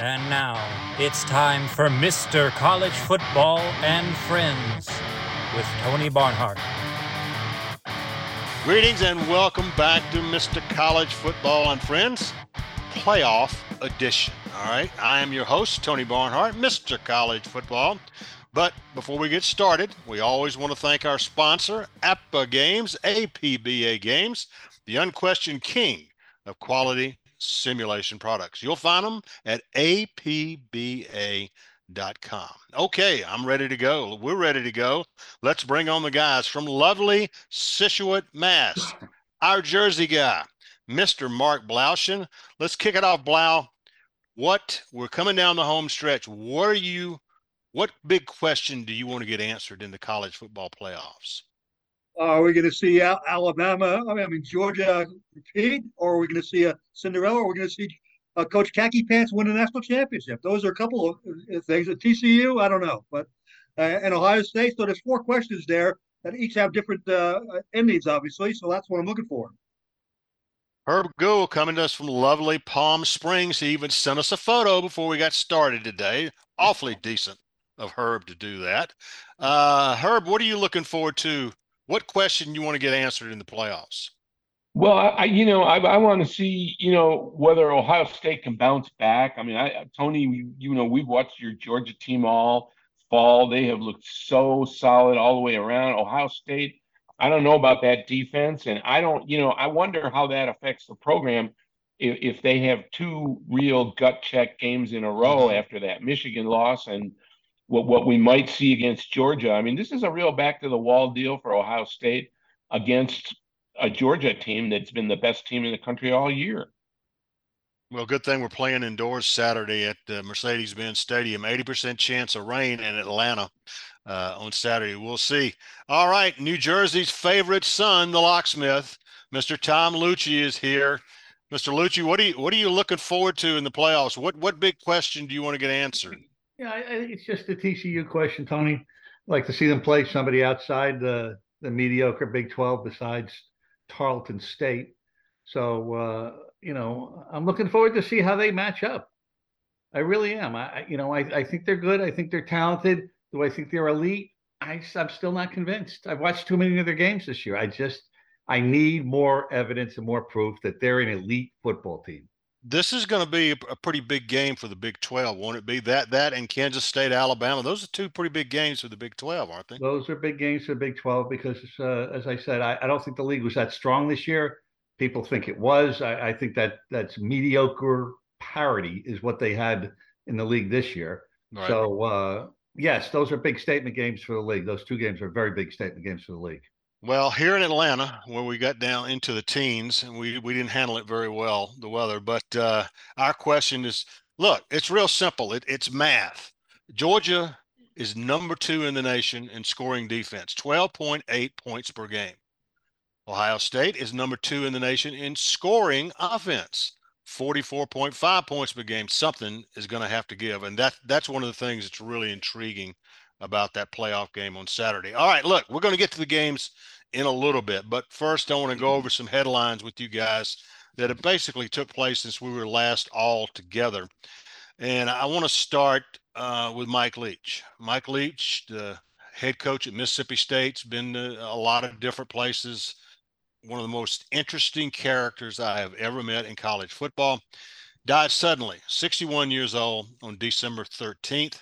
And now it's time for Mr. College Football and Friends with Tony Barnhart. Greetings and welcome back to Mr. College Football and Friends Playoff Edition. All right, I am your host, Tony Barnhart, Mr. College Football. But before we get started, we always want to thank our sponsor, APBA Games, APBA Games, the unquestioned king of quality simulation products. You'll find them at apba.com. Okay, I'm ready to go. We're ready to go. Let's bring on the guys from lovely Scituate, Mass. Our Jersey guy, Mr. Mark Blaudschun. Let's kick it off, Blau. What we're coming down the home stretch. What are you? What big question do you want to get answered in the college football playoffs? Are we going to see Alabama? I mean, Georgia repeat, or are we going to see a Cinderella? Or are we going to see uh, Coach Khaki Pants win a national championship? Those are a couple of uh, things. At TCU, I don't know, but uh, and Ohio State. So there's four questions there that each have different uh, endings, obviously. So that's what I'm looking for. Herb Gould coming to us from lovely Palm Springs. He even sent us a photo before we got started today. Awfully decent of Herb to do that. Uh, Herb, what are you looking forward to what question you want to get answered in the playoffs? Well, I, you know, I, I want to see, you know, whether Ohio State can bounce back. I mean, I, Tony, you, you know, we've watched your Georgia team all fall. They have looked so solid all the way around. Ohio State, I don't know about that defense, and I don't, you know, I wonder how that affects the program if, if they have two real gut check games in a row mm-hmm. after that Michigan loss and what what we might see against Georgia. I mean, this is a real back to the wall deal for Ohio State against a Georgia team that's been the best team in the country all year. Well, good thing we're playing indoors Saturday at uh, Mercedes-Benz Stadium. 80% chance of rain in Atlanta uh, on Saturday. We'll see. All right, New Jersey's favorite son, the locksmith, Mr. Tom Luicci, is here. Mr. Luicci, what are you what are you looking forward to in the playoffs? What what big question do you want to get answered? Yeah, I, think it's just a TCU question, Tony. Like to see them play somebody outside the the mediocre Big Twelve besides Tarleton State. So uh, you know, I'm looking forward to see how they match up. I really am. I you know, I, I think they're good. I think they're talented. Do I think they're elite? I, I'm still not convinced. I've watched too many of their games this year. I just I need more evidence and more proof that they're an elite football team this is going to be a pretty big game for the Big 12, won't it be? That that and Kansas State, Alabama, those are two pretty big games for the Big 12, aren't they? Those are big games for the Big 12 because, uh, as I said, I, I, don't think the league was that strong this year. People think it was. I, I, think that that's mediocre parity is what they had in the league this year. Right. So, uh, yes, those are big statement games for the league. Those two games are very big statement games for the league. Well, here in Atlanta, where we got down into the teens, and we we didn't handle it very well, the weather. But uh, our question is, look, it's real simple. It, it's math. Georgia is number two in the nation in scoring defense, twelve point eight points per game. Ohio State is number two in the nation in scoring offense, forty-four point five points per game. Something is going to have to give, and that that's one of the things that's really intriguing about that playoff game on Saturday. All right, look, we're going to get to the games in a little bit, but first I want to go over some headlines with you guys that have basically took place since we were last all together. And I want to start uh, with Mike Leach. Mike Leach, the head coach at Mississippi State's been to a lot of different places. One of the most interesting characters I have ever met in college football. Died suddenly, 61 years old on December 13th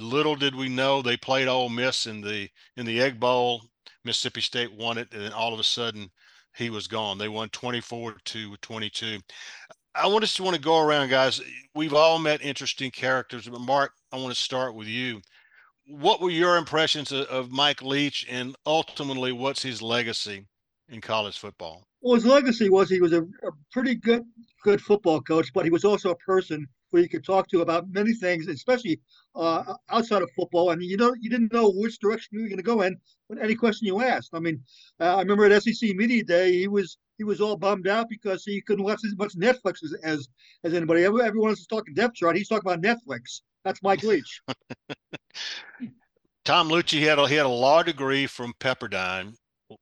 little did we know they played Ole Miss in the in the Egg Bowl. Mississippi State won it, and then all of a sudden he was gone. They won 24 to 22. I want us to want to go around, guys. We've all met interesting characters, but Mark, I want to start with you. What were your impressions of, of Mike Leach, and ultimately, what's his legacy in college football? Well, his legacy was he was a, a pretty good good football coach, but he was also a person who you could talk to about many things, especially uh, outside of football. I And you know, you didn't know which direction you were going to go in with any question you asked. I mean, uh, I remember at SEC Media Day, he was he was all bummed out because he couldn't watch as much Netflix as as, as anybody. Everyone else is talking depth chart. He's talking about Netflix. That's Mike Leach. Tom Luicci had a, he had a law degree from Pepperdine.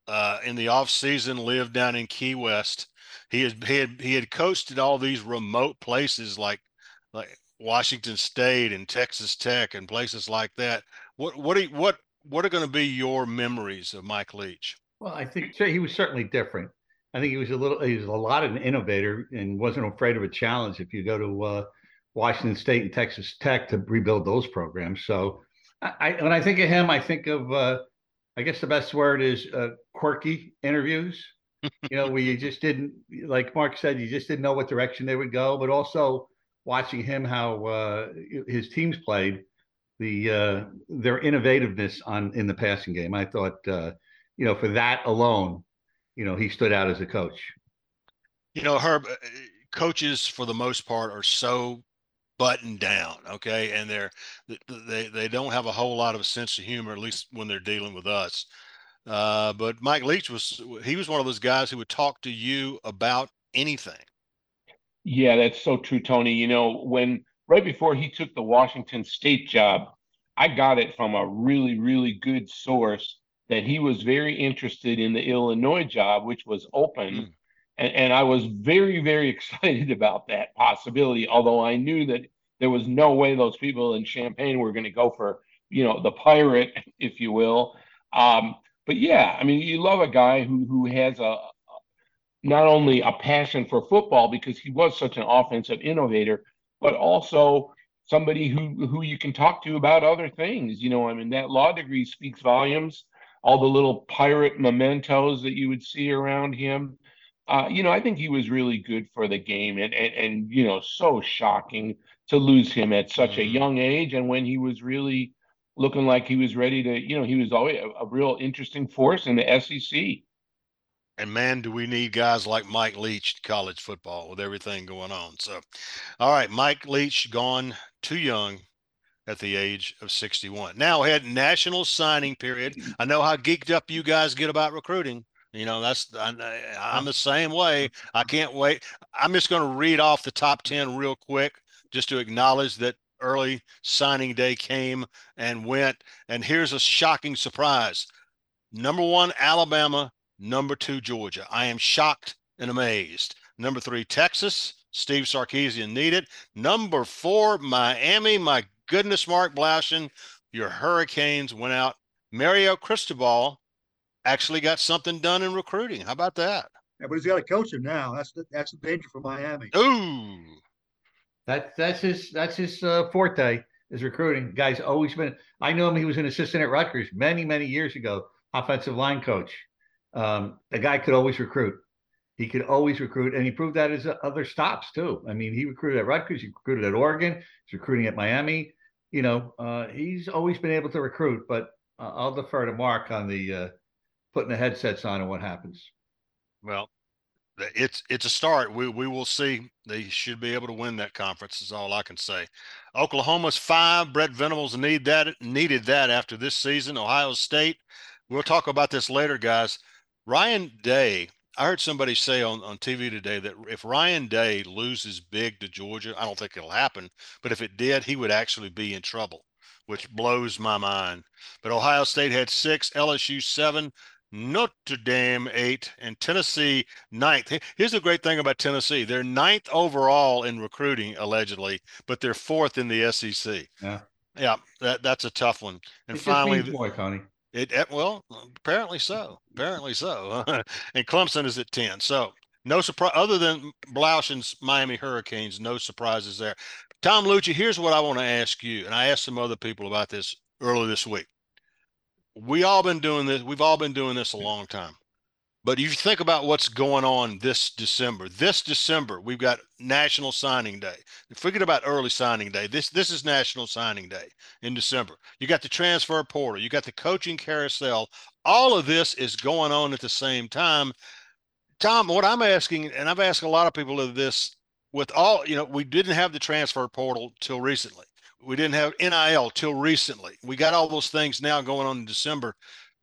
Uh, in the off season, lived down in Key West. He had, he had he had coached at all these remote places like like Washington State and Texas Tech and places like that. What what are what what are going to be your memories of Mike Leach? Well, I think he was certainly different. I think he was a little, he was a lot of an innovator and wasn't afraid of a challenge. If you go to uh, Washington State and Texas Tech to rebuild those programs, so I, when I think of him, I think of, uh, I guess the best word is uh, quirky interviews. you know, where you just didn't, like Mark said, you just didn't know what direction they would go. But also watching him, how uh, his teams played, the uh, their innovativeness on in the passing game. I thought, uh, you know, for that alone, you know, he stood out as a coach. You know, Herb, uh, coaches for the most part are so buttoned down, okay, and they're they they don't have a whole lot of a sense of humor, at least when they're dealing with us. Uh, but Mike Leach was he was one of those guys who would talk to you about anything. Yeah, that's so true, Tony. You know, when right before he took the Washington State job, I got it from a really, really good source that he was very interested in the Illinois job, which was open. Mm. And, and I was very, very excited about that possibility, although I knew that there was no way those people in Champaign were going to go for, you know, the pirate, if you will. Um, but yeah, I mean, you love a guy who who has a not only a passion for football because he was such an offensive innovator, but also somebody who who you can talk to about other things. You know, I mean, that law degree speaks volumes all the little pirate mementos that you would see around him. Uh, you know, I think he was really good for the game, and, and and you know, so shocking to lose him at such a mm-hmm. young age, and when he was really looking like he was ready to, you know, he was always a, a real interesting force in the SEC. And man, do we need guys like Mike Leach college football with everything going on. So, all right, Mike Leach gone too young at the age of 61. Now had national signing period. I know how geeked up you guys get about recruiting. You know, that's I, am the same way. I can't wait. I'm just going to read off the top 10 real quick just to acknowledge that early signing day came and went. And here's a shocking surprise. Number 1 Alabama, number 2 Georgia. I am shocked and amazed. Number 3 Texas. Steve Sarkisian needed. Number 4 Miami. My goodness, Mark Blaudschun, your Hurricanes went out. Mario Cristobal actually got something done in recruiting. How about that? Yeah, but he's got to coach him now. That's the, that's the danger for Miami. Ooh, that that's his that's his uh, forte is recruiting. Guy's always been. I know him. He was an assistant at Rutgers many many years ago, offensive line coach. Um, the guy could always recruit. He could always recruit, and he proved that as other stops too. I mean, he recruited at Rutgers, he recruited at Oregon, he's recruiting at Miami you know, uh, he's always been able to recruit, but uh, I'll defer to Mark on the uh, putting the headsets on and what happens. Well, it's it's a start. We we will see. They should be able to win that conference. Is all I can say. Oklahoma's five. Brent Venables need that needed that after this season. Ohio State. We'll talk about this later, guys. Ryan Day I heard somebody say on, on TV today that if Ryan Day loses big to Georgia, I don't think it'll happen, but if it did, he would actually be in trouble, which blows my mind. But Ohio State had six, LSU seven, Notre Dame eight, and Tennessee ninth. Here's the great thing about Tennessee: they're ninth overall in recruiting, allegedly, but they're fourth in the SEC. Yeah, yeah, that that's a tough one. And finally, boy, Tony. It, it well, um, apparently so. Apparently so. and Clemson is at ten. So no surprise other than Blaudschun's Miami Hurricanes. No surprises there. Tom Luicci, here's what I want to ask you, and I asked some other people about this earlier this week. We all been doing this. We've all been doing this a long time. But if you think about what's going on this December, this December we've got National Signing Day. Forget about early signing day. This this is National Signing Day in December. You got the transfer portal, you got the coaching carousel. All of this is going on at the same time. Tom, what I'm asking, and I've asked a lot of people of this, with all you know, we didn't have the transfer portal till recently. We didn't have NIL till recently. We got all those things now going on in December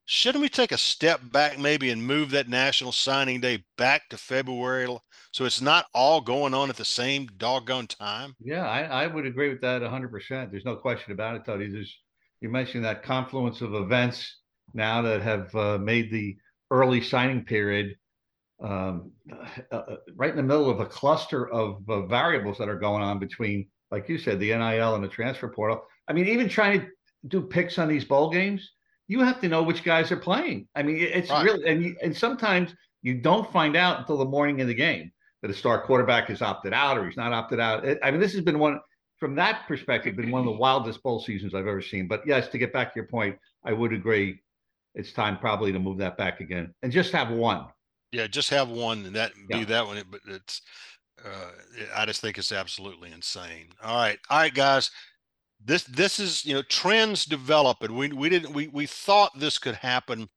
shouldn't we take a step back maybe and move that national signing day back to February so it's not all going on at the same doggone time? Yeah, I, I would agree with that 100%. There's no question about it, Tony. There's, you mentioned that confluence of events now that have uh, made the early signing period um, uh, uh, right in the middle of a cluster of uh, variables that are going on between like you said, the NIL and the transfer portal. I mean, even trying to do picks on these bowl games, you have to know which guys are playing. I mean, it's Right. really and you, and sometimes you don't find out until the morning of the game that a star quarterback has opted out or he's not opted out. I mean, this has been one from that perspective, been one of the wildest bowl seasons I've ever seen. But yes, to get back to your point, I would agree. It's time probably to move that back again and just have one. Yeah, just have one and that be Yeah. that one. But it's, uh, I just think it's absolutely insane. All right, all right, guys. This this is you know trends develop, and we we didn't we we thought this could happen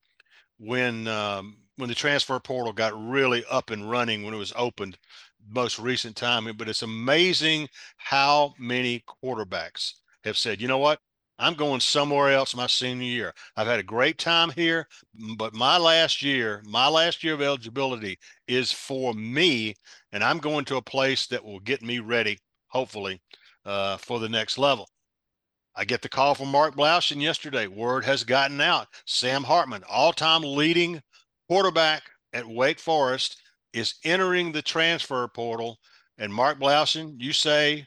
when um, when the transfer portal got really up and running when it was opened most recent time. But it's amazing how many quarterbacks have said, you know what, I'm going somewhere else my senior year. I've had a great time here, but my last year, my last year of eligibility is for me, and I'm going to a place that will get me ready, hopefully, uh, for the next level. I get the call from Mark Blaudschun yesterday. Word has gotten out. Sam Hartman, all-time leading quarterback at Wake Forest, is entering the transfer portal. And Mark Blaudschun, you say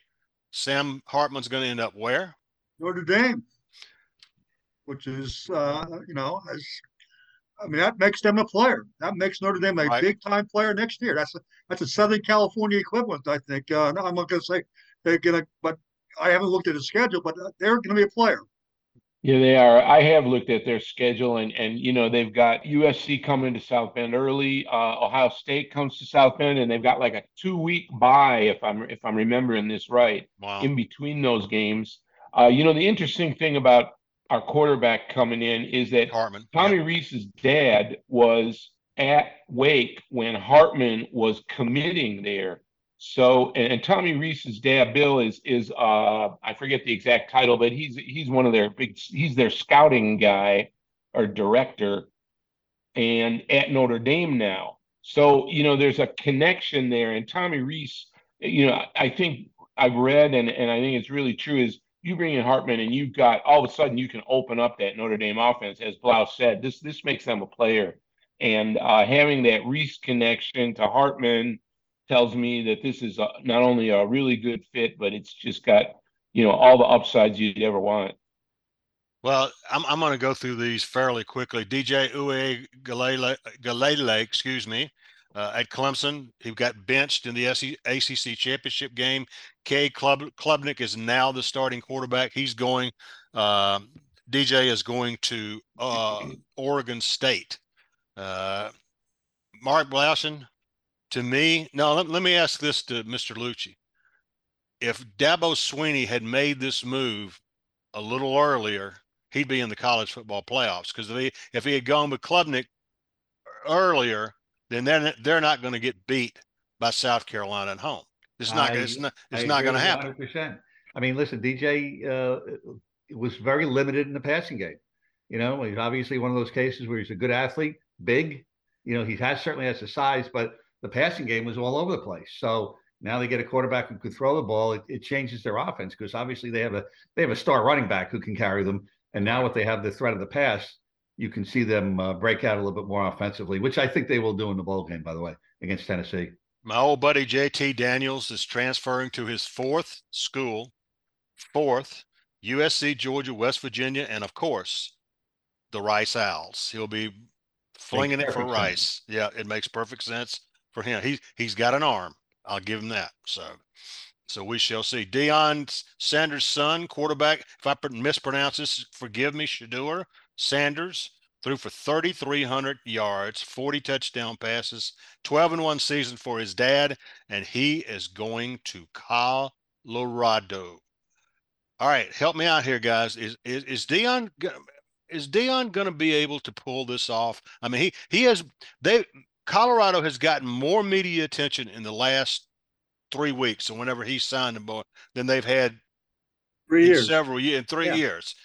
Sam Hartman's going to end up where? Notre Dame, which is, uh, you know, as, I mean, that makes them a player. That makes Notre Dame a Right. big time player next year. That's a, that's a Southern California equivalent, I think. Uh, no, I'm not going to say they're going to, but I haven't looked at the schedule, but uh, they're going to be a player. Yeah, they are. I have looked at their schedule and and you know they've got USC coming to South Bend early. Uh, Ohio State comes to South Bend and they've got like a two week bye if I'm if I'm remembering this right Wow. in between those games. Uh, you know the interesting thing about our quarterback coming in is that Hartman. Tommy Yep. Rees's dad was at Wake when Hartman was committing there. So, and, and Tommy Rees's dad, Bill, is is uh I forget the exact title, but he's he's one of their big he's their scouting guy or director, and at Notre Dame now. So you know there's a connection there, and Tommy Rees, you know I think I've read and and I think it's really true is you bring in Hartman and you've got all of a sudden you can open up that Notre Dame offense, as Blouse said. This this makes them a player, and uh, having that Rees connection to Hartman tells me that this is a, not only a really good fit, but it's just got you know all the upsides you'd ever want. Well, I'm I'm going to go through these fairly quickly. DJ Uwe Galele, excuse me, uh, at Clemson, he got benched in the ACC championship game. K. Klub, Klubnik is now the starting quarterback. He's going. Uh, DJ is going to uh, Oregon State. Uh, Mark Blaudschun, to me, no. Let, let me ask this to Mr. Luicci. If Dabo Swinney had made this move a little earlier, he'd be in the college football playoffs. Because if he if he had gone with Klubnik earlier, then they're they're not going to get beat by South Carolina at home. It's not. I- it's not. It's I not going to happen. 100%. I mean, listen, DJ uh, was very limited in the passing game. You know, he's obviously one of those cases where he's a good athlete, big. You know, he has certainly has the size, but the passing game was all over the place. So now they get a quarterback who could throw the ball. It, it changes their offense because obviously they have a they have a star running back who can carry them. And now if they have the threat of the pass, you can see them uh, break out a little bit more offensively, which I think they will do in the bowl game, by the way, against Tennessee. My old buddy JT Daniels is transferring to his fourth school, fourth USC, Georgia, West Virginia, and of course, the Rice Owls. He'll be flinging it for sense. Rice. Yeah, it makes perfect sense for him. He's he's got an arm. I'll give him that. So, so we shall see. Deion Sanders' son, quarterback. If I mispronounce this, forgive me. Shedeur Sanders threw for 3,300 yards, 40 touchdown passes, 12 and one season for his dad, and he is going to Colorado. All right, help me out here, guys. Is is is Deion is Deion going to be able to pull this off? I mean, he he has they Colorado has gotten more media attention in the last three weeks, and whenever he signed the boy, than they've had Three years. several years in three Yeah. years.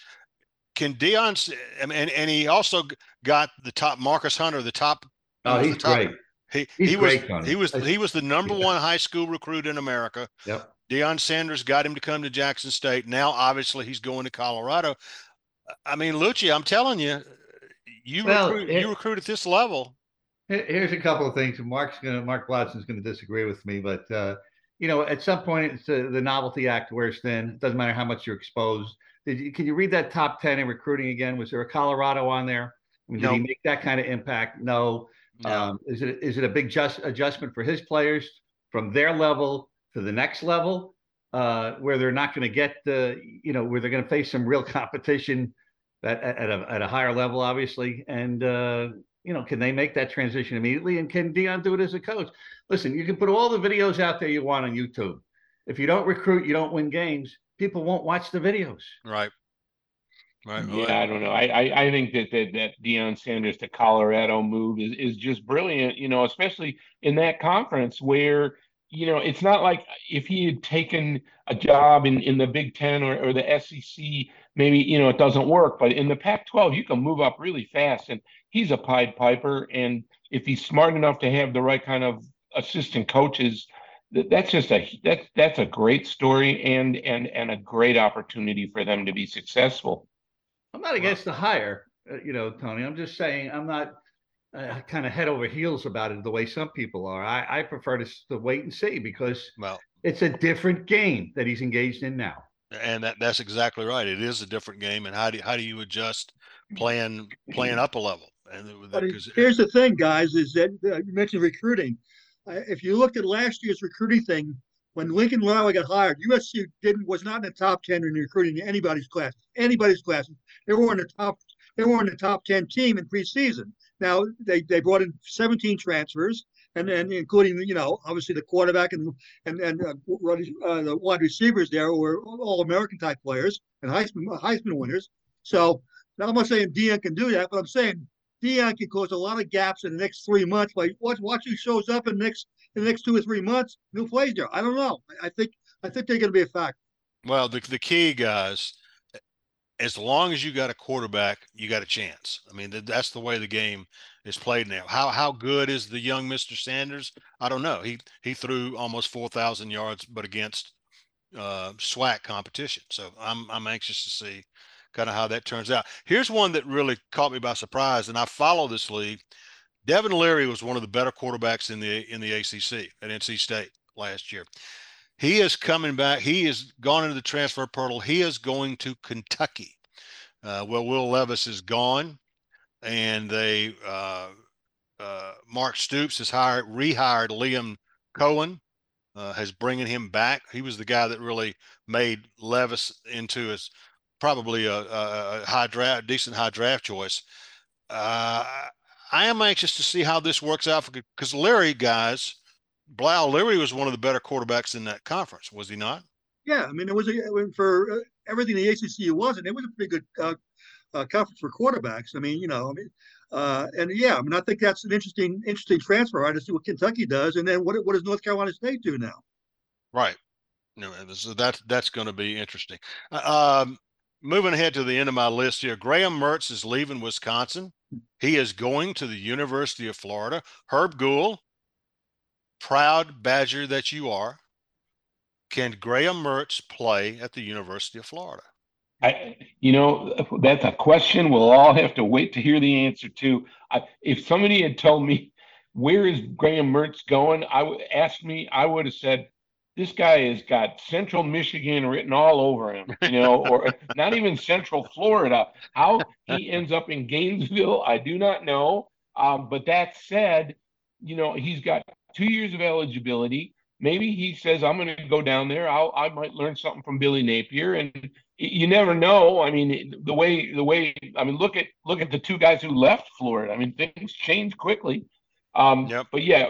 Can Deion? s- I mean, and, and he also got the top Marcus Hunter, the top. he Oh, he's top- great. He He's he was he was he was the number Yeah. one high school recruit in America. Yep. Deion Sanders got him to come to Jackson State. Now, obviously, he's going to Colorado. I mean, Luicci, I'm telling you, you Well, recruit it- you recruit at this level. Here- Here's a couple of things. Mark's gonna Mark Blaudschun's gonna disagree with me, but uh, you know, at some point, it's uh, the novelty act wears thin. It doesn't matter how much you're exposed. Did you, can you read that top 10 in recruiting again? Was there a Colorado on there? I mean, did he make that kind of impact? No. No. Um, is it is it a big just adjustment for his players from their level to the next level, uh, where they're not going to get the you know where they're going to face some real competition at, at a at a higher level, obviously, and uh, you know can they make that transition immediately? And can Deion do it as a coach? Listen, you can put all the videos out there you want on YouTube. If you don't recruit, you don't win games. People won't watch the videos. Right. Right. Yeah, I don't know. I, I, I think that, that that Deion Sanders to Colorado move is, is just brilliant, you know, especially in that conference where, you know, it's not like if he had taken a job in, in the Big Ten or, or the SEC, maybe, you know, it doesn't work. But in the Pac 12, you can move up really fast. And he's a Pied Piper. And if he's smart enough to have the right kind of assistant coaches, that's just a that's that's a great story and and and a great opportunity for them to be successful. I'm not against the hire, uh, you know, Tony. I'm just saying I'm not uh, kind of head over heels about it the way some people are. I, I prefer to, to wait and see because well, it's a different game that he's engaged in now. And that that's exactly right. It is a different game. And how do how do you adjust playing playing up a level? And but here's the thing, guys, is that uh, you mentioned recruiting. Uh, if you looked at last year's recruiting thing, when Lincoln Riley got hired, USC didn't was not in the top ten in recruiting anybody's class. Anybody's class. They were in the top. They were in the top ten team in preseason. Now they, they brought in 17 transfers, and then including you know obviously the quarterback and and and uh, uh, the wide receivers there were all American type players and Heisman Heisman winners. So now I'm not saying Deion can do that, but I'm saying Deion can cause a lot of gaps in the next three months. Like watch watch who shows up in the next in the next two or three months, new plays there. I don't know. I think I think they're going to be a factor. Well, the the key guys, as long as you got a quarterback, you got a chance. I mean, that's the way the game is played now. How how good is the young Mister Sanders? I don't know. He he threw almost four thousand yards, but against uh, competition. So I'm I'm anxious to see kind of how that turns out. Here's one that really caught me by surprise, and I follow this league. Devin Leary was one of the better quarterbacks in the in the ACC at NC State last year. He is coming back. He has gone into the transfer portal. He is going to Kentucky. Uh, well, Will Levis is gone, and they uh, uh, Mark Stoops has hired rehired Liam Coen. uh, has bringing him back. He was the guy that really made Levis into his probably a, a, high draft, decent high draft choice. Uh, I am anxious to see how this works out because Leary guys, Blau Leary was one of the better quarterbacks in that conference, was he not? Yeah, I mean, it was a, for uh, everything the ACC wasn't. It was a pretty good uh, uh, conference for quarterbacks. I mean, you know, I mean, uh, and yeah, I mean, I think that's an interesting, interesting transfer. Right, to see what Kentucky does, and then what what does North Carolina State do now? Right. No, so that that's going to be interesting. Uh, um, moving ahead to the end of my list here, Graham Mertz is leaving Wisconsin. He is going to the University of Florida. Herb Gould, proud Badger that you are, can Graham Mertz play at the University of Florida? I, you know, that's a question we'll all have to wait to hear the answer to. I, if somebody had told me where is Graham Mertz going, I would ask me. I would have said this guy has got Central Michigan written all over him, you know, or not even Central Florida. How he ends up in Gainesville, I do not know. Um, but that said, you know, he's got two years of eligibility. Maybe he says, I'm going to go down there. I'll, I might learn something from Billy Napier. And you never know. I mean, the way, the way, I mean, look at, look at the two guys who left Florida. I mean, things change quickly. Um, yep. But yeah,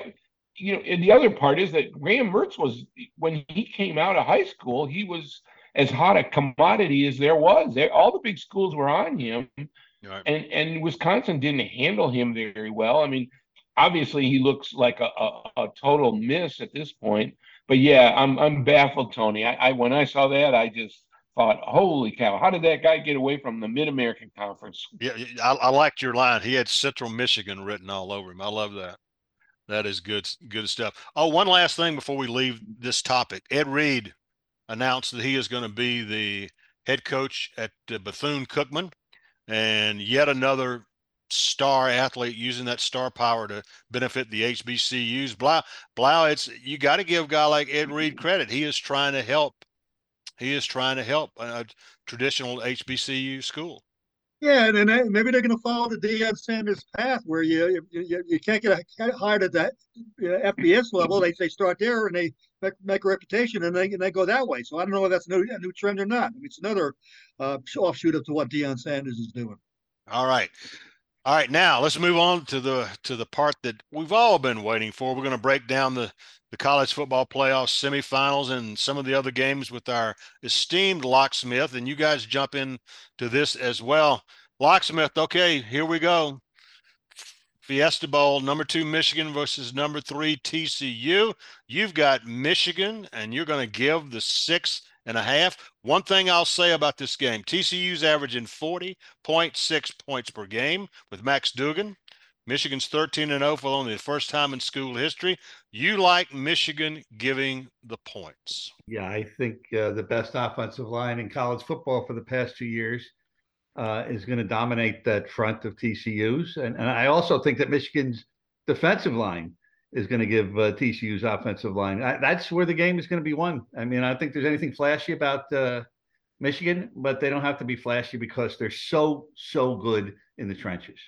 you know, and the other part is that Graham Mertz was when he came out of high school, he was as hot a commodity as there was. There, all the big schools were on him, right. and and Wisconsin didn't handle him very well. I mean, obviously he looks like a, a, a total miss at this point. But yeah, I'm I'm baffled, Tony. I, I when I saw that, I just thought, holy cow, how did that guy get away from the Mid American Conference? Yeah, I, I liked your line. He had Central Michigan written all over him. I love that. That is good, good stuff. Oh, one last thing before we leave this topic. Ed Reed announced that he is going to be the head coach at uh, Bethune Cookman, and yet another star athlete using that star power to benefit the HBCUs. Blau, Blau, it's you got to give a guy like Ed Reed credit. He is trying to help. He is trying to help a traditional HBCU school. Yeah, and then maybe they're going to follow the Deion Sanders path, where you you, you can't get hired at that FBS level. They they start there and they make, make a reputation, and they and they go that way. So I don't know if that's a new, a new trend or not. I mean, it's another uh, offshoot of to what Deion Sanders is doing. All right. All right, now let's move on to the to the part that we've all been waiting for. We're going to break down the the college football playoff semifinals and some of the other games with our esteemed locksmith, and you guys jump in to this as well. Locksmith, okay, here we go. Fiesta Bowl, number two Michigan versus number three TCU. You've got Michigan, and you're going to give the six and a half. One thing I'll say about this game TCU's averaging 40.6 points per game with Max Duggan. Michigan's 13 and 0 for only the first time in school history. You like Michigan giving the points? Yeah, I think uh, the best offensive line in college football for the past two years uh, is going to dominate that front of TCU's, and, and I also think that Michigan's defensive line is going to give uh, TCU's offensive line. I, that's where the game is going to be won. I mean, I don't think there's anything flashy about uh, Michigan, but they don't have to be flashy because they're so so good in the trenches.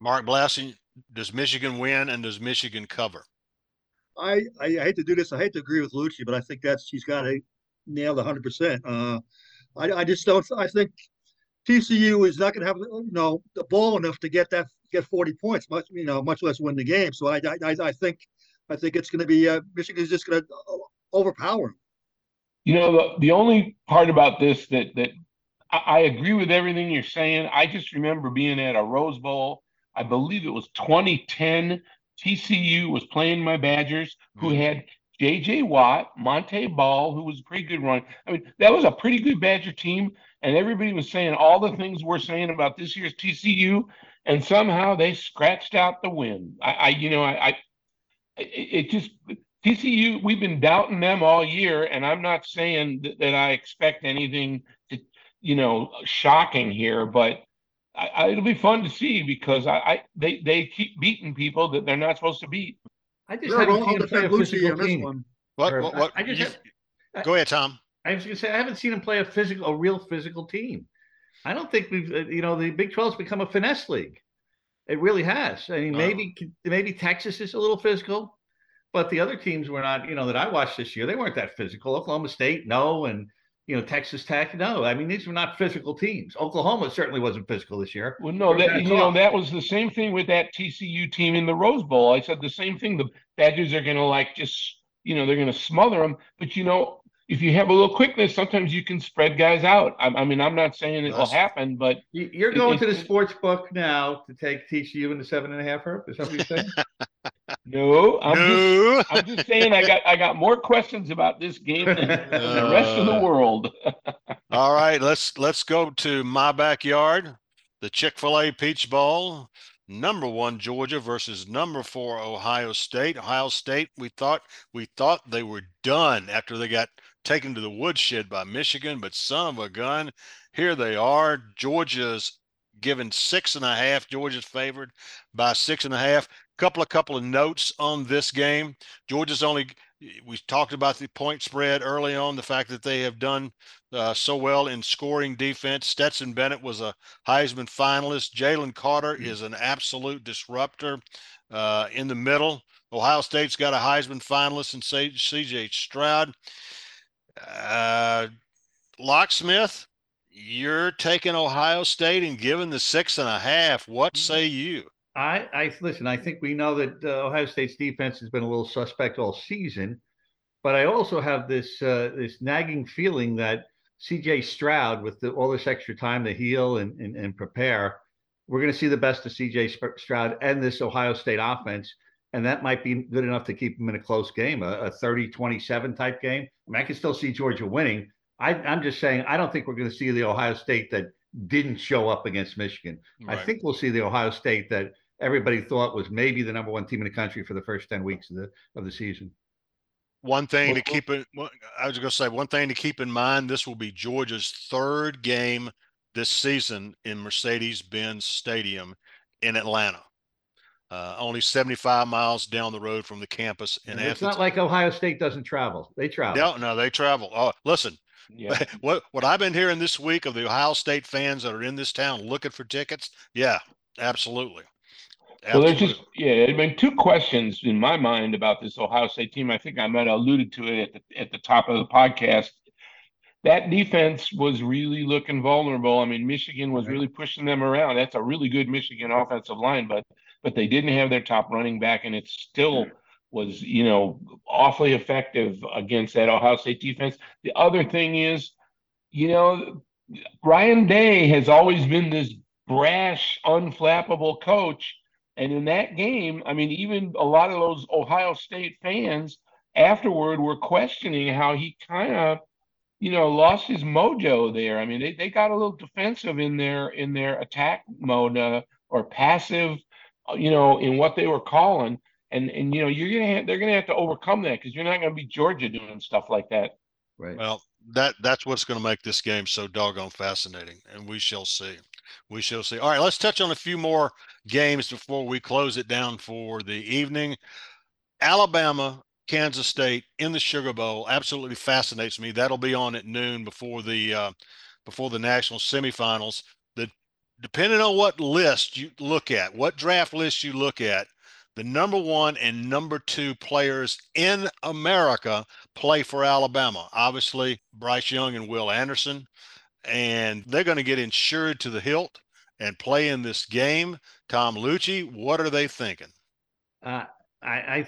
Mark Blaudschun, does Michigan win and does Michigan cover? I, I, I hate to do this. I hate to agree with Luicci, but I think that's she's got it nailed 100. percent uh, I I just don't. I think TCU is not going to have you know the ball enough to get that get 40 points, much you know, much less win the game. So I I, I think I think it's going to be uh, Michigan is just going to overpower. You know, the the only part about this that that I, I agree with everything you're saying. I just remember being at a Rose Bowl. I believe it was 2010. TCU was playing my Badgers, who mm-hmm. had J.J. Watt, Montee Ball, who was a pretty good run. I mean, that was a pretty good Badger team, and everybody was saying all the things we're saying about this year's TCU, and somehow they scratched out the win. I, I you know, I, I, it just TCU. We've been doubting them all year, and I'm not saying that, that I expect anything to, you know, shocking here, but I, it'll be fun to see because I, I, they they keep beating people that they're not supposed to beat. I just haven't seen him play a physical team. What? What? what? I, just have, go ahead, Tom. I was going to say I haven't seen him play a physical, a real physical team. I don't think we've, uh, you know, the Big 12's become a finesse league. It really has. I mean, oh. maybe maybe Texas is a little physical, but the other teams were not. You know, that I watched this year, they weren't that physical. Oklahoma State, no, and you know, Texas Tech, no. I mean, these were not physical teams. Oklahoma certainly wasn't physical this year. Well, no, that you know, that was the same thing with that TCU team in the Rose Bowl. I said the same thing. The Badgers are going to like just, you know, they're going to smother them. But you know, if you have a little quickness, sometimes you can spread guys out. I, I mean, I'm not saying it will happen, but you're going it, to the sports book now to take TCU in the seven and a half Herb. Is that what you're saying? no, I'm, no. Just, I'm just saying I got I got more questions about this game than, than the rest of the uh. world. all right, let's let's go to my backyard, the Chick Fil A Peach Bowl number one Georgia versus number four Ohio State. Ohio State, we thought we thought they were done after they got taken to the woodshed by Michigan, but son of a gun, here they are. Georgia's given six and a half. Georgia's favored by six and a half. Couple of couple of notes on this game. Georgia's only we talked about the point spread early on, the fact that they have done uh, so well in scoring defense. Stetson Bennett was a Heisman finalist. Jalen Carter mm-hmm. is an absolute disruptor uh, in the middle. Ohio State's got a Heisman finalist in C.J. Stroud. Uh, Locksmith, you're taking Ohio State and giving the six and a half. What mm-hmm. say you? I, I listen. I think we know that uh, Ohio State's defense has been a little suspect all season, but I also have this uh, this nagging feeling that C.J. Stroud, with the, all this extra time to heal and, and, and prepare, we're going to see the best of C.J. Stroud and this Ohio State offense, and that might be good enough to keep him in a close game, a, a 30-27 type game. I mean, I can still see Georgia winning. I, I'm just saying I don't think we're going to see the Ohio State that didn't show up against Michigan. Right. I think we'll see the Ohio State that everybody thought was maybe the number one team in the country for the first 10 weeks of the of the season. One thing to keep it I was going to say one thing to keep in mind this will be Georgia's third game this season in Mercedes-Benz Stadium in Atlanta. Uh, only 75 miles down the road from the campus in And Athens. it's not like Ohio State doesn't travel. They travel. no, no, they travel. Oh, listen, Yeah. what what I've been hearing this week of the Ohio State fans that are in this town looking for tickets, yeah, absolutely. So there's just yeah, I mean two questions in my mind about this Ohio State team. I think I might have alluded to it at the at the top of the podcast. That defense was really looking vulnerable. I mean, Michigan was really pushing them around. That's a really good Michigan offensive line, but but they didn't have their top running back, and it still was, you know, awfully effective against that Ohio State defense. The other thing is, you know, Ryan Day has always been this brash, unflappable coach. And in that game, I mean, even a lot of those Ohio State fans afterward were questioning how he kind of, you know, lost his mojo there. I mean, they, they got a little defensive in their in their attack mode uh, or passive, uh, you know, in what they were calling. And and you know, you're gonna have, they're gonna have to overcome that because you're not gonna be Georgia doing stuff like that. Right. Well, that that's what's going to make this game so doggone fascinating, and we shall see. We shall see. All right, let's touch on a few more games before we close it down for the evening. Alabama, Kansas State in the Sugar Bowl absolutely fascinates me. That'll be on at noon before the uh, before the national semifinals. The depending on what list you look at, what draft list you look at, the number one and number two players in America play for Alabama. Obviously, Bryce Young and Will Anderson, and they're going to get insured to the hilt and play in this game. Tom Luicci, what are they thinking? Uh, I I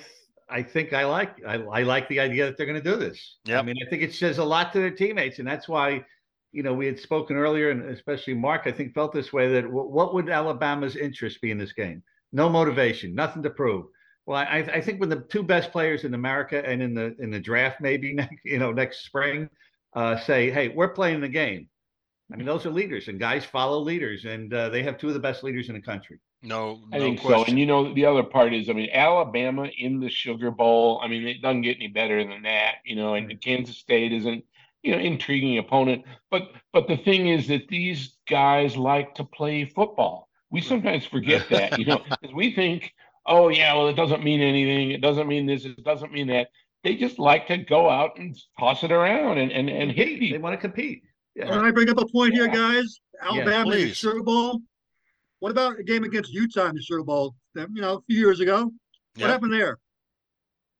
I think I like I, I like the idea that they're going to do this. Yeah, I mean, I think it says a lot to their teammates, and that's why, you know, we had spoken earlier, and especially Mark, I think felt this way that w- what would Alabama's interest be in this game? No motivation, nothing to prove. Well, I I think when the two best players in America and in the in the draft maybe next you know next spring uh, say, hey, we're playing the game. I mean, those are leaders, and guys follow leaders, and uh, they have two of the best leaders in the country. No, I no think so. And you know, the other part is, I mean, Alabama in the Sugar Bowl. I mean, it doesn't get any better than that, you know. And Kansas State isn't, you know, intriguing opponent. But but the thing is that these guys like to play football. We sometimes forget that, you know, because we think, oh yeah, well, it doesn't mean anything. It doesn't mean this. It doesn't mean that. They just like to go out and toss it around and and, and hit Compete. They want to compete. Yeah. Can I bring up a point here, guys? Alabama in the please. Sugar Bowl. What about a game against Utah in the Sugar Bowl? You know, a few years ago. What Yep. happened there?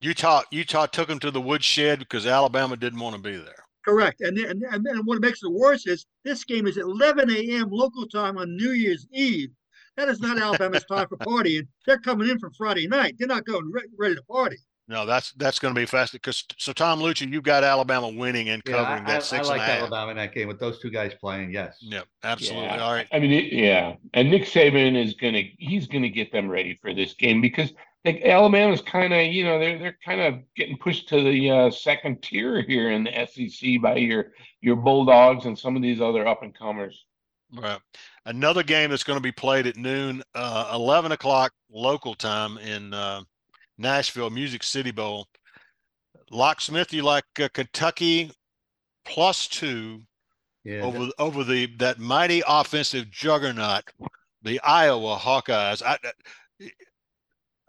Utah Utah took them to the woodshed because Alabama didn't want to be there. Correct. And and and, and what makes it worse is this game is at 11 a.m. local time on New Year's Eve. That is not Alabama's time for partying. They're coming in from Friday night. They're not going re- ready to party. No, that's that's going to be fast because so Tom Luicci, you've got Alabama winning and Yeah, covering I, that I, six I and like a half. Alabama in that game with those two guys playing. Yes. Yep, absolutely. Yeah, All right. I mean, it, yeah, and Nick Saban is gonna he's gonna get them ready for this game because like Alabama's kind of you know they're they're kind of getting pushed to the uh, second tier here in the SEC by your your Bulldogs and some of these other up and comers. Right. Another game that's going to be played at noon, uh, 11 o'clock local time in uh, Nashville Music City Bowl. Locksmith, you like uh, Kentucky plus two Yeah. over over the that mighty offensive juggernaut, the Iowa Hawkeyes. I,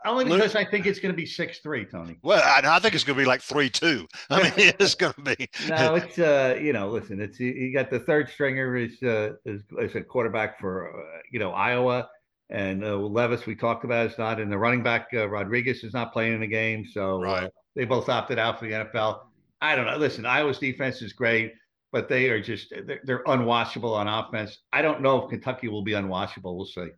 Only because I think it's going to be six three, Tony. well, I, I think it's going to be like three two. I mean, it's going to be. No, it's uh, you know, listen, it's you, you got the third stringer is uh is, is a quarterback for uh, you know Iowa, and uh, Levis we talked about is not, in the running back uh, Rodriguez is not playing in the game, so Right. they both opted out for the NFL. I don't know. Listen, Iowa's defense is great, but they are just they're, they're unwatchable on offense. I don't know if Kentucky will be unwatchable. We'll see.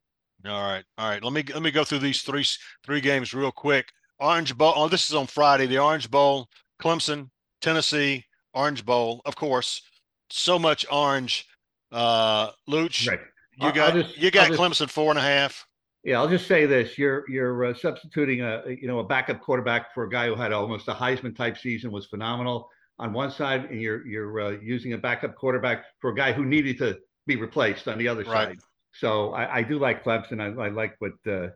All right, all right. Let me let me go through these three three games real quick. Orange Bowl. Oh, this is on Friday. The Orange Bowl, Clemson, Tennessee, Orange Bowl. Of course, so much orange. Uh, Luch, Right. You got just- you got I'll just- Clemson four and a half. Yeah, I'll just say this: you're you're uh, substituting a you know a backup quarterback for a guy who had almost a Heisman type season was phenomenal on one side, and you're you're uh, using a backup quarterback for a guy who needed to be replaced on the other Right. side. So I, I do like Clemson. I, I like what uh,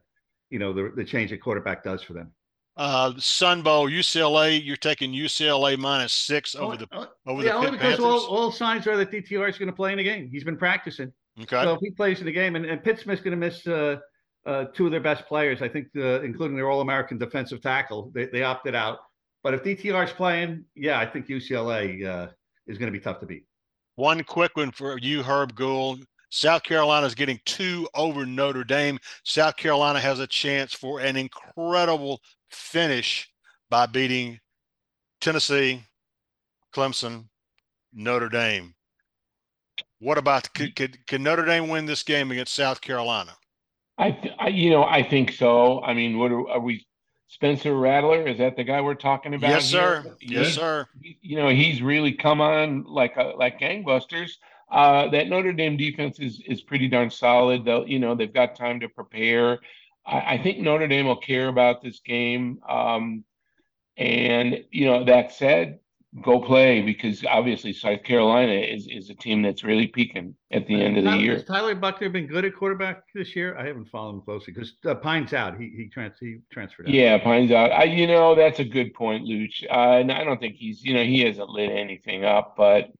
you know the the change at quarterback does for them. Uh, Sun Bowl, UCLA. You're taking UCLA minus six over the Oh, over yeah, the Yeah, only because all, all signs are that DTR is going to play in the game. He's been practicing. Okay. So if he plays in the game, and, and Pitt Smith's going to miss uh, uh, two of their best players, I think, the, including their All American defensive tackle, they, they opted out. But if DTR is playing, yeah, I think UCLA uh, is going to be tough to beat. One quick one for you, Herb Gould. South Carolina is getting two over Notre Dame. South Carolina has a chance for an incredible finish by beating Tennessee, Clemson, Notre Dame. What about could, could, could Notre Dame win this game against South Carolina? I, th- I, you know, I think so. I mean, what are, are, we? Spencer Rattler is that the guy we're talking about? Yes, here? sir. Yes, he's, sir. You know, he's really come on like a, like gangbusters. Uh, that Notre Dame defense is is pretty darn solid. Though, you know, they've got time to prepare. I, I think Notre Dame will care about this game. Um, and you know, that said, go play because obviously South Carolina is is a team that's really peaking at the end of the year. Has Tyler Buchner been good at quarterback this year? I haven't followed him closely because uh, Pyne's out. He he, trans- he transferred out. Yeah, Pyne's out. I, you know, that's a good point, Luch. Uh, and I don't think he's you know he hasn't lit anything up, but.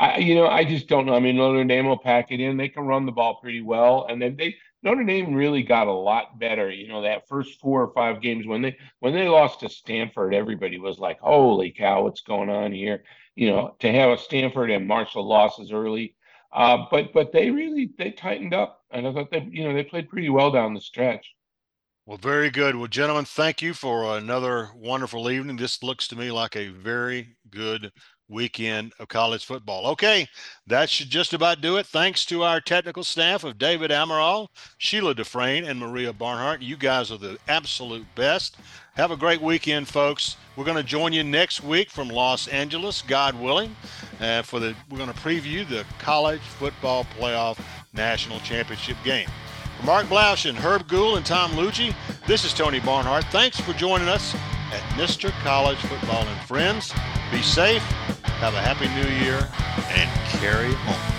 I, you know, I just don't know. I mean, Notre Dame will pack it in. They can run the ball pretty well, and then they Notre Dame really got a lot better. You know, that first four or five games when they when they lost to Stanford, everybody was like, "Holy cow, what's going on here?" You know, to have a Stanford and Marshall losses early, uh, but but they really they tightened up, and I thought that you know they played pretty well down the stretch. Well, very good. Well, gentlemen, thank you for another wonderful evening. This looks to me like a very good weekend of college football. Okay, that should just about do it. Thanks to our technical staff of David Amaral, Sheila Dufresne, and Maria Barnhart. You guys are the absolute best. Have a great weekend, folks. We're going to join you next week from Los Angeles, God willing, uh, for the we're going to preview the college football playoff national championship game. For Mark Blaudschun and Herb Gould and Tom Luicci, this is Tony Barnhart. Thanks for joining us at Mr. College Football and Friends. Be safe, have a happy new year, and carry on.